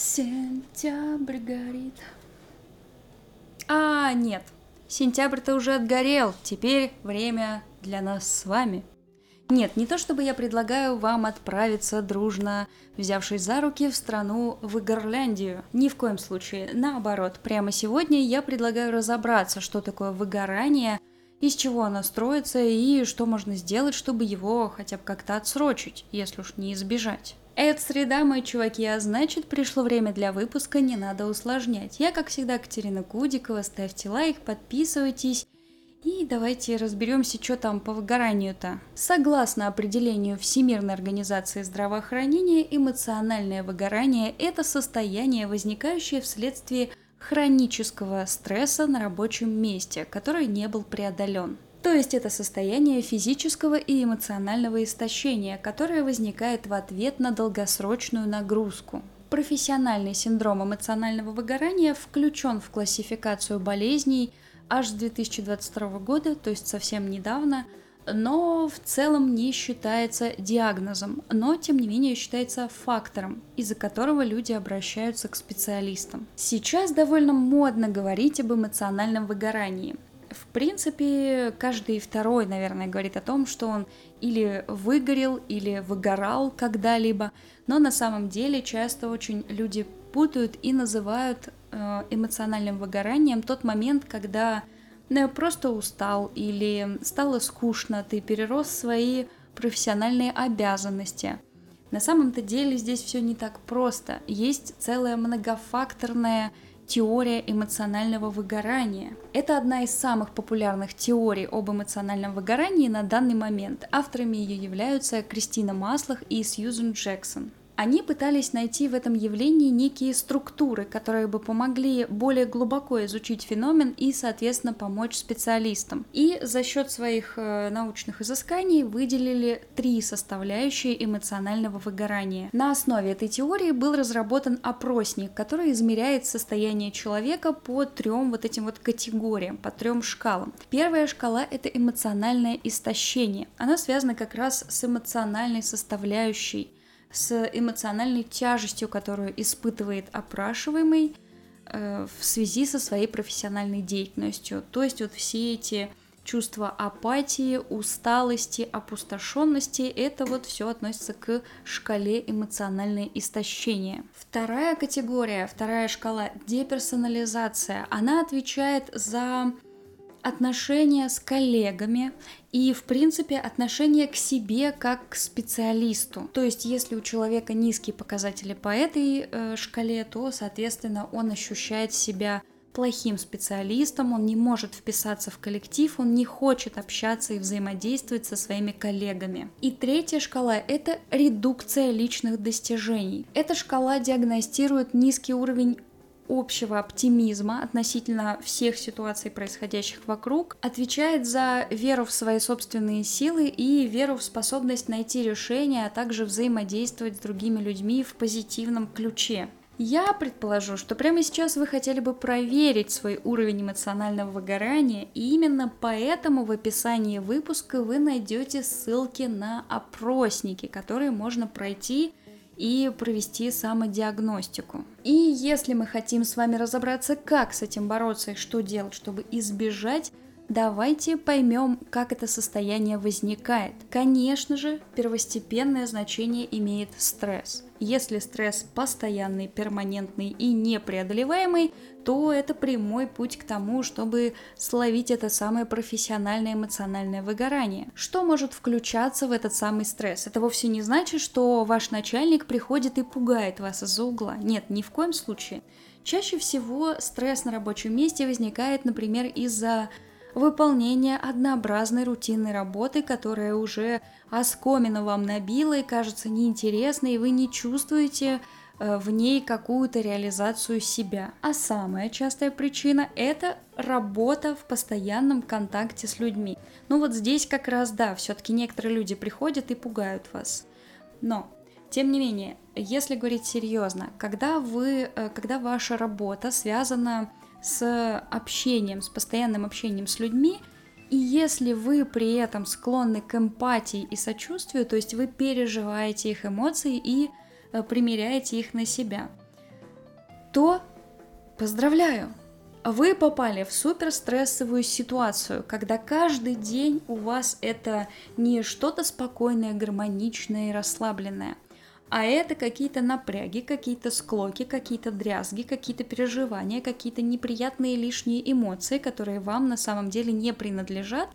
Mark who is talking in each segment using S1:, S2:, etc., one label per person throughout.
S1: Сентябрь горит. А, нет, сентябрь-то уже отгорел, теперь время для нас с вами. Нет, не то чтобы я предлагаю вам отправиться дружно, взявшись за руки в страну в Игорляндию. Ни в коем случае. Наоборот, прямо сегодня я предлагаю разобраться, что такое выгорание, из чего оно строится и что можно сделать, чтобы его хотя бы как-то отсрочить, если уж не избежать. Это среда, мои чуваки, а значит пришло время для выпуска, не надо усложнять. Я, как всегда, Катерина Кудикова, ставьте лайк, подписывайтесь и давайте разберемся, что там по выгоранию-то. Согласно определению Всемирной организации здравоохранения, эмоциональное выгорание – это состояние, возникающее вследствие хронического стресса на рабочем месте, который не был преодолен. То есть это состояние физического и эмоционального истощения, которое возникает в ответ на долгосрочную нагрузку. Профессиональный синдром эмоционального выгорания включен в классификацию болезней – аж с 2022 года, то есть совсем недавно, но в целом не считается диагнозом, но тем не менее считается фактором, из-за которого люди обращаются к специалистам. Сейчас довольно модно говорить об эмоциональном выгорании. В принципе, каждый второй, наверное, говорит о том, что он или выгорел, или выгорал когда-либо, но на самом деле часто очень люди путают и называют Э, эмоциональным выгоранием тот момент, когда ну, просто устал или стало скучно, ты перерос свои профессиональные обязанности. На самом-то деле здесь все не так просто. Есть целая многофакторная теория эмоционального выгорания. Это одна из самых популярных теорий об эмоциональном выгорании на данный момент. Авторами ее являются Кристина Маслах и Сьюзен Джексон. Они пытались найти в этом явлении некие структуры, которые бы помогли более глубоко изучить феномен и, соответственно, помочь специалистам. И за счет своих э, научных изысканий выделили три составляющие эмоционального выгорания. На основе этой теории был разработан опросник, который измеряет состояние человека по трем вот этим вот категориям, по трем шкалам. Первая шкала — это эмоциональное истощение. Она связана как раз с эмоциональной составляющей с эмоциональной тяжестью, которую испытывает опрашиваемый э, в связи со своей профессиональной деятельностью. То есть вот все эти чувства апатии, усталости, опустошенности, это вот все относится к шкале эмоциональное истощение. Вторая категория, вторая шкала деперсонализация, она отвечает за отношения с коллегами и, в принципе, отношение к себе как к специалисту. То есть, если у человека низкие показатели по этой э, шкале, то, соответственно, он ощущает себя плохим специалистом, он не может вписаться в коллектив, он не хочет общаться и взаимодействовать со своими коллегами. И третья шкала – это редукция личных достижений. Эта шкала диагностирует низкий уровень общего оптимизма относительно всех ситуаций, происходящих вокруг, отвечает за веру в свои собственные силы и веру в способность найти решения, а также взаимодействовать с другими людьми в позитивном ключе. Я предположу, что прямо сейчас вы хотели бы проверить свой уровень эмоционального выгорания, и именно поэтому в описании выпуска вы найдете ссылки на опросники, которые можно пройти и провести самодиагностику. И если мы хотим с вами разобраться, как с этим бороться и что делать, чтобы избежать Давайте поймем, как это состояние возникает. Конечно же, первостепенное значение имеет стресс. Если стресс постоянный, перманентный и непреодолеваемый, то это прямой путь к тому, чтобы словить это самое профессиональное эмоциональное выгорание. Что может включаться в этот самый стресс? Это вовсе не значит, что ваш начальник приходит и пугает вас из-за угла. Нет, ни в коем случае. Чаще всего стресс на рабочем месте возникает, например, из-за выполнение однообразной рутинной работы, которая уже оскомину вам набила и кажется неинтересной, и вы не чувствуете э, в ней какую-то реализацию себя. А самая частая причина – это работа в постоянном контакте с людьми. Ну вот здесь как раз да, все-таки некоторые люди приходят и пугают вас. Но тем не менее, если говорить серьезно, когда вы, э, когда ваша работа связана с общением, с постоянным общением с людьми, и если вы при этом склонны к эмпатии и сочувствию, то есть вы переживаете их эмоции и э, примеряете их на себя, то поздравляю, вы попали в суперстрессовую ситуацию, когда каждый день у вас это не что-то спокойное, гармоничное и расслабленное, а это какие-то напряги, какие-то склоки, какие-то дрязги, какие-то переживания, какие-то неприятные лишние эмоции, которые вам на самом деле не принадлежат,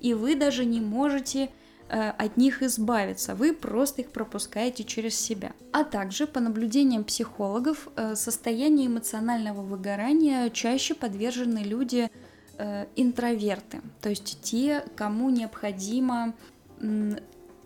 S1: и вы даже не можете Э, от них избавиться, вы просто их пропускаете через себя. А также, по наблюдениям психологов, э, состоянию эмоционального выгорания чаще подвержены люди э, интроверты, то есть те, кому необходимо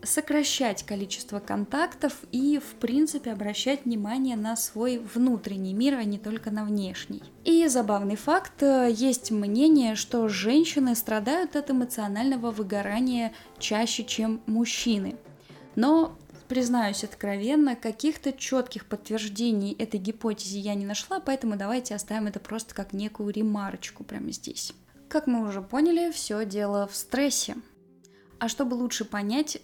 S1: сокращать количество контактов и, в принципе, обращать внимание на свой внутренний мир, а не только на внешний. И забавный факт, э, есть мнение, что женщины страдают от эмоционального выгорания чаще, чем мужчины. Но признаюсь откровенно, каких-то четких подтверждений этой гипотезе я не нашла, поэтому давайте оставим это просто как некую ремарочку прямо здесь. Как мы уже поняли, все дело в стрессе. А чтобы лучше понять,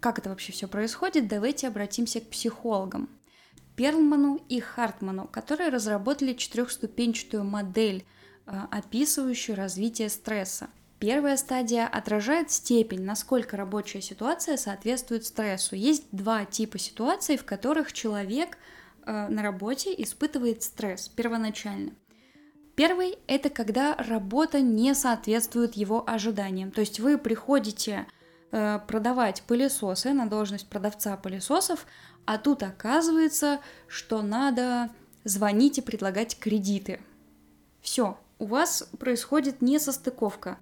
S1: как это вообще все происходит, давайте обратимся к психологам. Перлману и Хартману, которые разработали четырехступенчатую модель, э, описывающую развитие стресса. Первая стадия отражает степень, насколько рабочая ситуация соответствует стрессу. Есть два типа ситуаций, в которых человек э, на работе испытывает стресс первоначально. Первый – это когда работа не соответствует его ожиданиям. То есть вы приходите продавать пылесосы на должность продавца пылесосов, а тут оказывается, что надо звонить и предлагать кредиты. Все, у вас происходит несостыковка.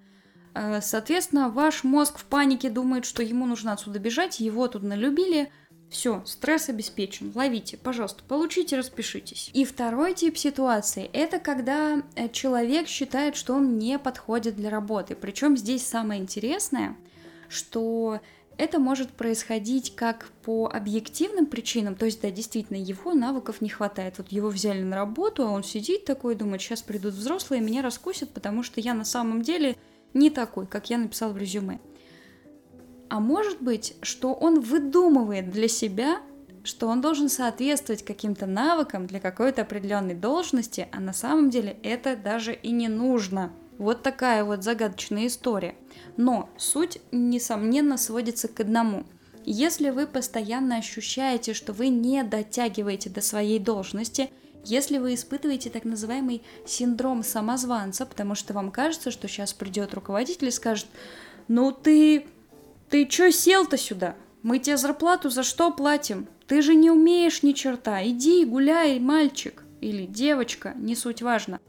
S1: Э, соответственно, ваш мозг в панике думает, что ему нужно отсюда бежать, его тут налюбили, все, стресс обеспечен. Ловите, пожалуйста, получите, распишитесь. И второй тип ситуации – это когда э, человек считает, что он не подходит для работы. Причем здесь самое интересное – что это может происходить как по объективным причинам, то есть, да, действительно, его навыков не хватает. Вот его взяли на работу, а он сидит такой, думает, сейчас придут взрослые, меня раскусят, потому что я на самом деле не такой, как я написал в резюме. А может быть, что он выдумывает для себя, что он должен соответствовать каким-то навыкам для какой-то определенной должности, а на самом деле это даже и не нужно. Вот такая вот загадочная история. Но суть, несомненно, сводится к одному. Если вы постоянно ощущаете, что вы не дотягиваете до своей должности, если вы испытываете так называемый синдром самозванца, потому что вам кажется, что сейчас придет руководитель и скажет, ну ты, ты чё сел-то сюда? Мы тебе зарплату за что платим? Ты же не умеешь ни черта, иди гуляй, мальчик или девочка, не суть важно –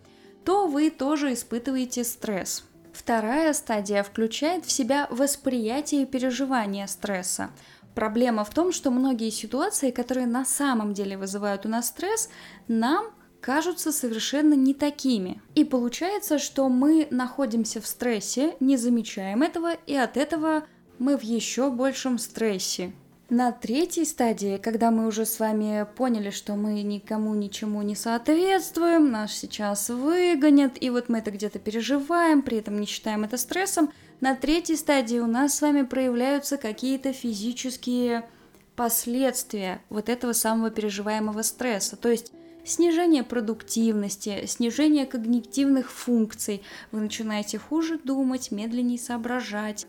S1: то вы тоже испытываете стресс. Вторая стадия включает в себя восприятие и переживание стресса. Проблема в том, что многие ситуации, которые на самом деле вызывают у нас стресс, нам кажутся совершенно не такими. И получается, что мы находимся в стрессе, не замечаем этого, и от этого мы в еще большем стрессе. На третьей стадии, когда мы уже с вами поняли, что мы никому ничему не соответствуем, нас сейчас выгонят, и вот мы это где-то переживаем, при этом не считаем это стрессом, на третьей стадии у нас с вами проявляются какие-то физические последствия вот этого самого переживаемого стресса. То есть снижение продуктивности, снижение когнитивных функций. Вы начинаете хуже думать, медленнее соображать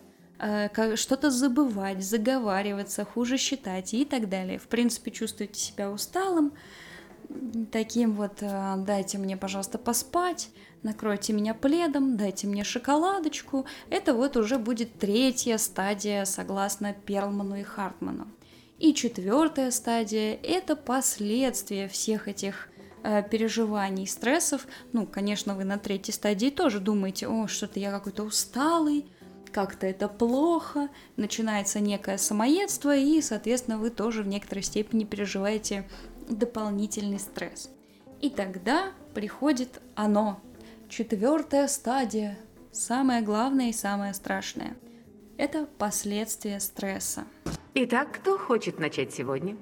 S1: что-то забывать, заговариваться, хуже считать и так далее. В принципе, чувствуете себя усталым, таким вот э, «дайте мне, пожалуйста, поспать», «накройте меня пледом», «дайте мне шоколадочку». Это вот уже будет третья стадия, согласно Перлману и Хартману. И четвертая стадия – это последствия всех этих э, переживаний, стрессов. Ну, конечно, вы на третьей стадии тоже думаете, о, что-то я какой-то усталый, как-то это плохо, начинается некое самоедство, и, соответственно, вы тоже в некоторой степени переживаете дополнительный стресс. И тогда приходит оно, четвертая стадия, самое главное и самое страшное. Это последствия стресса.
S2: Итак, кто хочет начать сегодня?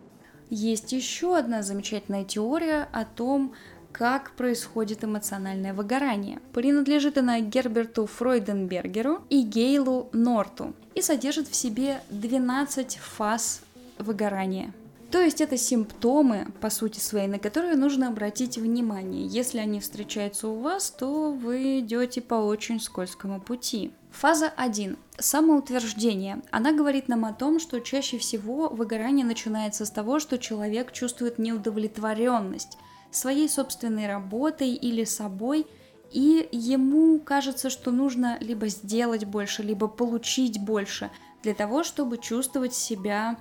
S1: Есть еще одна замечательная теория о том, как происходит эмоциональное выгорание. Принадлежит она Герберту Фройденбергеру и Гейлу Норту и содержит в себе 12 фаз выгорания. То есть это симптомы, по сути своей, на которые нужно обратить внимание. Если они встречаются у вас, то вы идете по очень скользкому пути. Фаза 1. Самоутверждение. Она говорит нам о том, что чаще всего выгорание начинается с того, что человек чувствует неудовлетворенность своей собственной работой или собой, и ему кажется, что нужно либо сделать больше, либо получить больше для того, чтобы чувствовать себя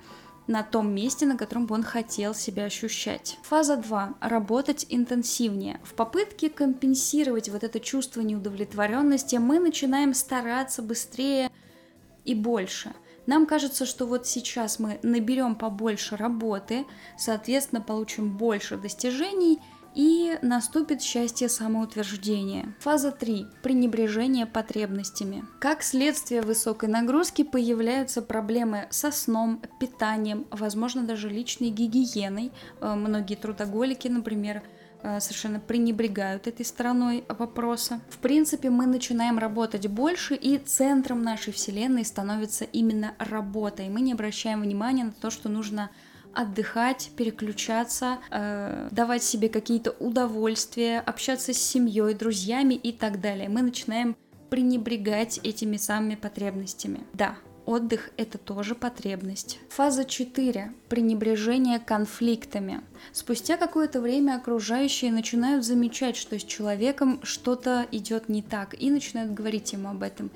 S1: на том месте, на котором бы он хотел себя ощущать. Фаза 2. Работать интенсивнее. В попытке компенсировать вот это чувство неудовлетворенности мы начинаем стараться быстрее и больше. Нам кажется, что вот сейчас мы наберем побольше работы, соответственно, получим больше достижений – и наступит счастье самоутверждения. Фаза 3. Пренебрежение потребностями. Как следствие высокой нагрузки появляются проблемы со сном, питанием, возможно даже личной гигиеной. Э, многие трудоголики, например, совершенно пренебрегают этой стороной вопроса. В принципе, мы начинаем работать больше, и центром нашей вселенной становится именно работа, и мы не обращаем внимания на то, что нужно отдыхать, переключаться, э, давать себе какие-то удовольствия, общаться с семьей, друзьями и так далее. Мы начинаем пренебрегать этими самыми потребностями. Да, отдых – это тоже потребность. Фаза 4. Пренебрежение конфликтами. Спустя какое-то время окружающие начинают замечать, что с человеком что-то идет не так, и начинают говорить ему об этом.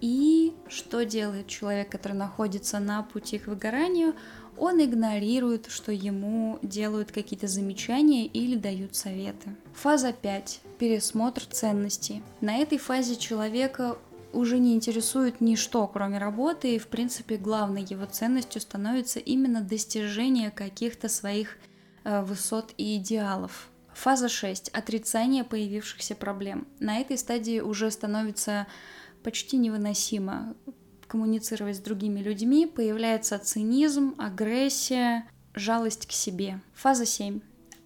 S1: И что делает человек, который находится на пути к выгоранию? он игнорирует, что ему делают какие-то замечания или дают советы. Фаза 5. Пересмотр ценностей. На этой фазе человека уже не интересует ничто, кроме работы, и, в принципе, главной его ценностью становится именно достижение каких-то своих э, высот и идеалов. Фаза 6. Отрицание появившихся проблем. На этой стадии уже становится почти невыносимо коммуницировать с другими людьми, появляется цинизм, агрессия, жалость к себе. Фаза 7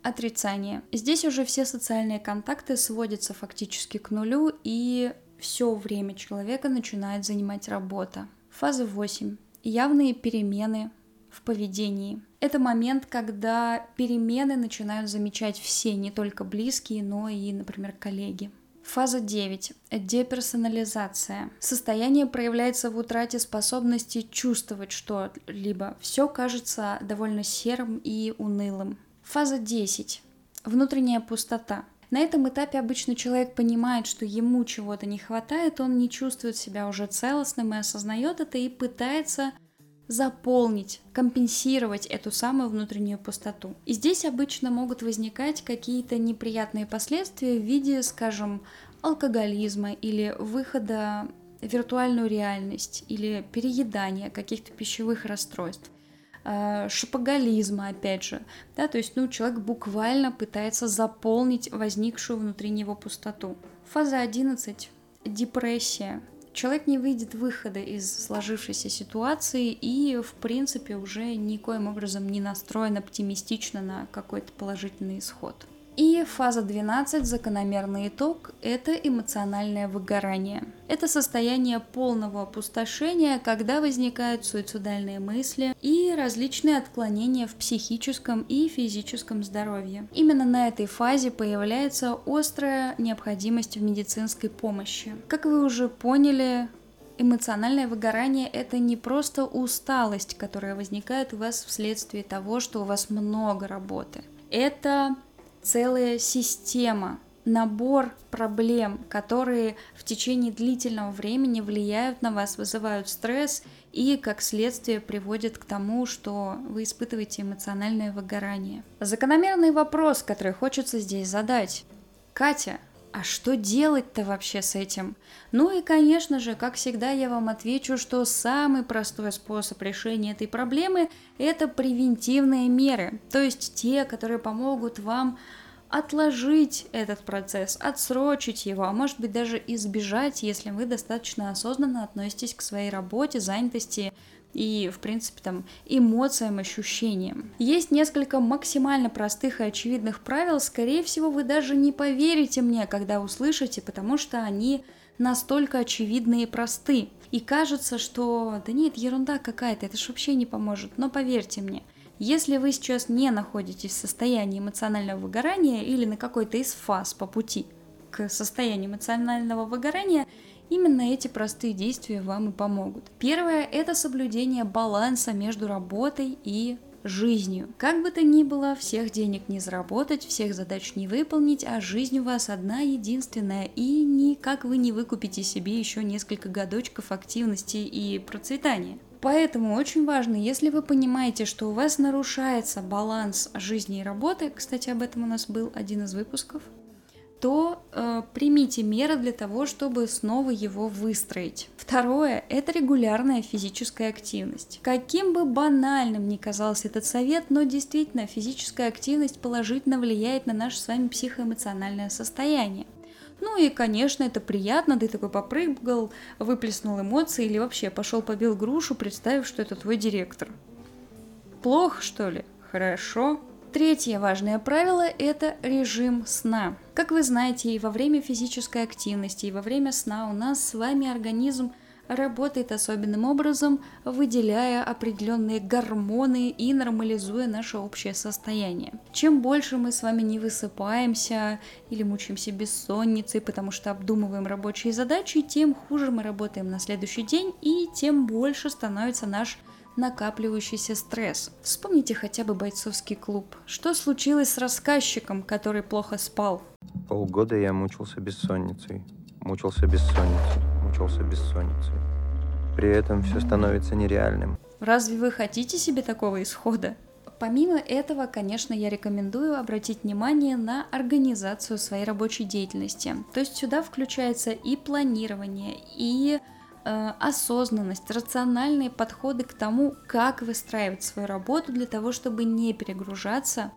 S1: отрицание. Здесь уже все социальные контакты сводятся фактически к нулю, и все время человека начинает занимать работа. Фаза 8. Явные перемены в поведении. Это момент, когда перемены начинают замечать все, не только близкие, но и, например, коллеги. Фаза 9. Деперсонализация. Состояние проявляется в утрате способности чувствовать что-либо. Все кажется довольно серым и унылым. Фаза 10. Внутренняя пустота. На этом этапе обычно человек понимает, что ему чего-то не хватает, он не чувствует себя уже целостным и осознает это и пытается заполнить, компенсировать эту самую внутреннюю пустоту. И здесь обычно могут возникать какие-то неприятные последствия в виде, скажем, алкоголизма или выхода в виртуальную реальность или переедания каких-то пищевых расстройств шопоголизма, опять же, да, то есть, ну, человек буквально пытается заполнить возникшую внутри него пустоту. Фаза 11 – депрессия, человек не выйдет выхода из сложившейся ситуации и, в принципе, уже никоим образом не настроен оптимистично на какой-то положительный исход. И фаза 12, закономерный итог, это эмоциональное выгорание. Это состояние полного опустошения, когда возникают суицидальные мысли и различные отклонения в психическом и физическом здоровье. Именно на этой фазе появляется острая необходимость в медицинской помощи. Как вы уже поняли, Эмоциональное выгорание – это не просто усталость, которая возникает у вас вследствие того, что у вас много работы. Это целая система, набор проблем, которые в течение длительного времени влияют на вас, вызывают стресс и, как следствие, приводят к тому, что вы испытываете эмоциональное выгорание. Закономерный вопрос, который хочется здесь задать. Катя, а что делать-то вообще с этим? Ну и, конечно же, как всегда, я вам отвечу, что самый простой способ решения этой проблемы – это превентивные меры, то есть те, которые помогут вам отложить этот процесс, отсрочить его, а может быть даже избежать, если вы достаточно осознанно относитесь к своей работе, занятости и, в принципе, там, эмоциям, ощущениям. Есть несколько максимально простых и очевидных правил, скорее всего, вы даже не поверите мне, когда услышите, потому что они настолько очевидны и просты. И кажется, что да нет, ерунда какая-то, это ж вообще не поможет, но поверьте мне – Если вы сейчас не находитесь в состоянии эмоционального выгорания или на какой-то из фаз по пути к состоянию эмоционального выгорания, именно эти простые действия вам и помогут. Первое – это соблюдение баланса между работой и жизнью. Как бы то ни было, всех денег не заработать, всех задач не выполнить, а жизнь у вас одна единственная, и никак вы не выкупите себе еще несколько годочков активности и процветания. Поэтому очень важно, если вы понимаете, что у вас нарушается баланс жизни и работы, кстати, об этом у нас был один из выпусков, то э, примите меры для того, чтобы снова его выстроить. Второе – это регулярная физическая активность. Каким бы банальным ни казался этот совет, но действительно физическая активность положительно влияет на наше с вами психоэмоциональное состояние. Ну и, конечно, это приятно, ты такой попрыгал, выплеснул эмоции или вообще пошел побил грушу, представив, что это твой директор. Плохо, что ли? Хорошо. Третье важное правило – это режим сна. Как вы знаете, и во время физической активности, и во время сна у нас с вами организм работает особенным образом, выделяя определенные гормоны и нормализуя наше общее состояние. Чем больше мы с вами не высыпаемся или мучаемся бессонницей, потому что обдумываем рабочие задачи, тем хуже мы работаем на следующий день и тем больше становится наш накапливающийся стресс. Вспомните хотя бы бойцовский клуб. Что случилось с рассказчиком, который плохо спал?
S3: Полгода я мучился бессонницей. Мучился бессонницей. Мучился бессонницей. При этом все становится нереальным.
S1: Разве вы хотите себе такого исхода? Помимо этого, конечно, я рекомендую обратить внимание на организацию своей рабочей деятельности. То есть сюда включается и планирование, и осознанность, рациональные подходы к тому, как выстраивать свою работу для того, чтобы не перегружаться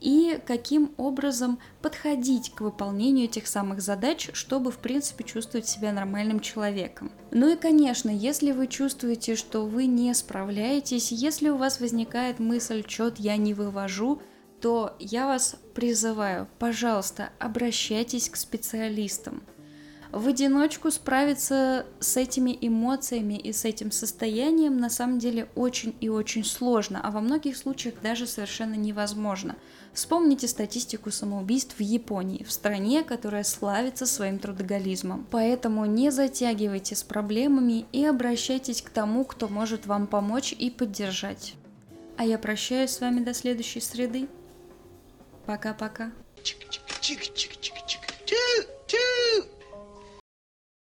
S1: и каким образом подходить к выполнению этих самых задач, чтобы, в принципе, чувствовать себя нормальным человеком. Ну и, конечно, если вы чувствуете, что вы не справляетесь, если у вас возникает мысль, что-то я не вывожу, то я вас призываю, пожалуйста, обращайтесь к специалистам в одиночку справиться с этими эмоциями и с этим состоянием на самом деле очень и очень сложно, а во многих случаях даже совершенно невозможно. Вспомните статистику самоубийств в Японии, в стране, которая славится своим трудоголизмом. Поэтому не затягивайте с проблемами и обращайтесь к тому, кто может вам помочь и поддержать. А я прощаюсь с вами до следующей среды. Пока-пока. Чик-чик-чик-чик.